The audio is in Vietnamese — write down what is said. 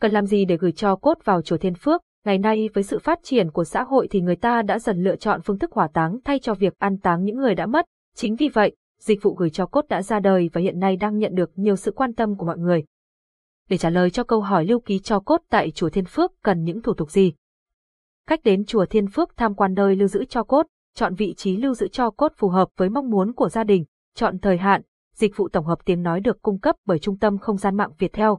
Cần làm gì để gửi cho cốt vào chùa Thiên Phước? Ngày nay với sự phát triển của xã hội thì người ta đã dần lựa chọn phương thức hỏa táng thay cho việc an táng những người đã mất. Chính vì vậy, dịch vụ gửi cho cốt đã ra đời và hiện nay đang nhận được nhiều sự quan tâm của mọi người. Để trả lời cho câu hỏi lưu ký cho cốt tại chùa Thiên Phước cần những thủ tục gì? Cách đến chùa Thiên Phước tham quan nơi lưu giữ cho cốt, chọn vị trí lưu giữ cho cốt phù hợp với mong muốn của gia đình, chọn thời hạn, dịch vụ tổng hợp tiếng nói được cung cấp bởi Trung tâm Không gian mạng Việt Theo.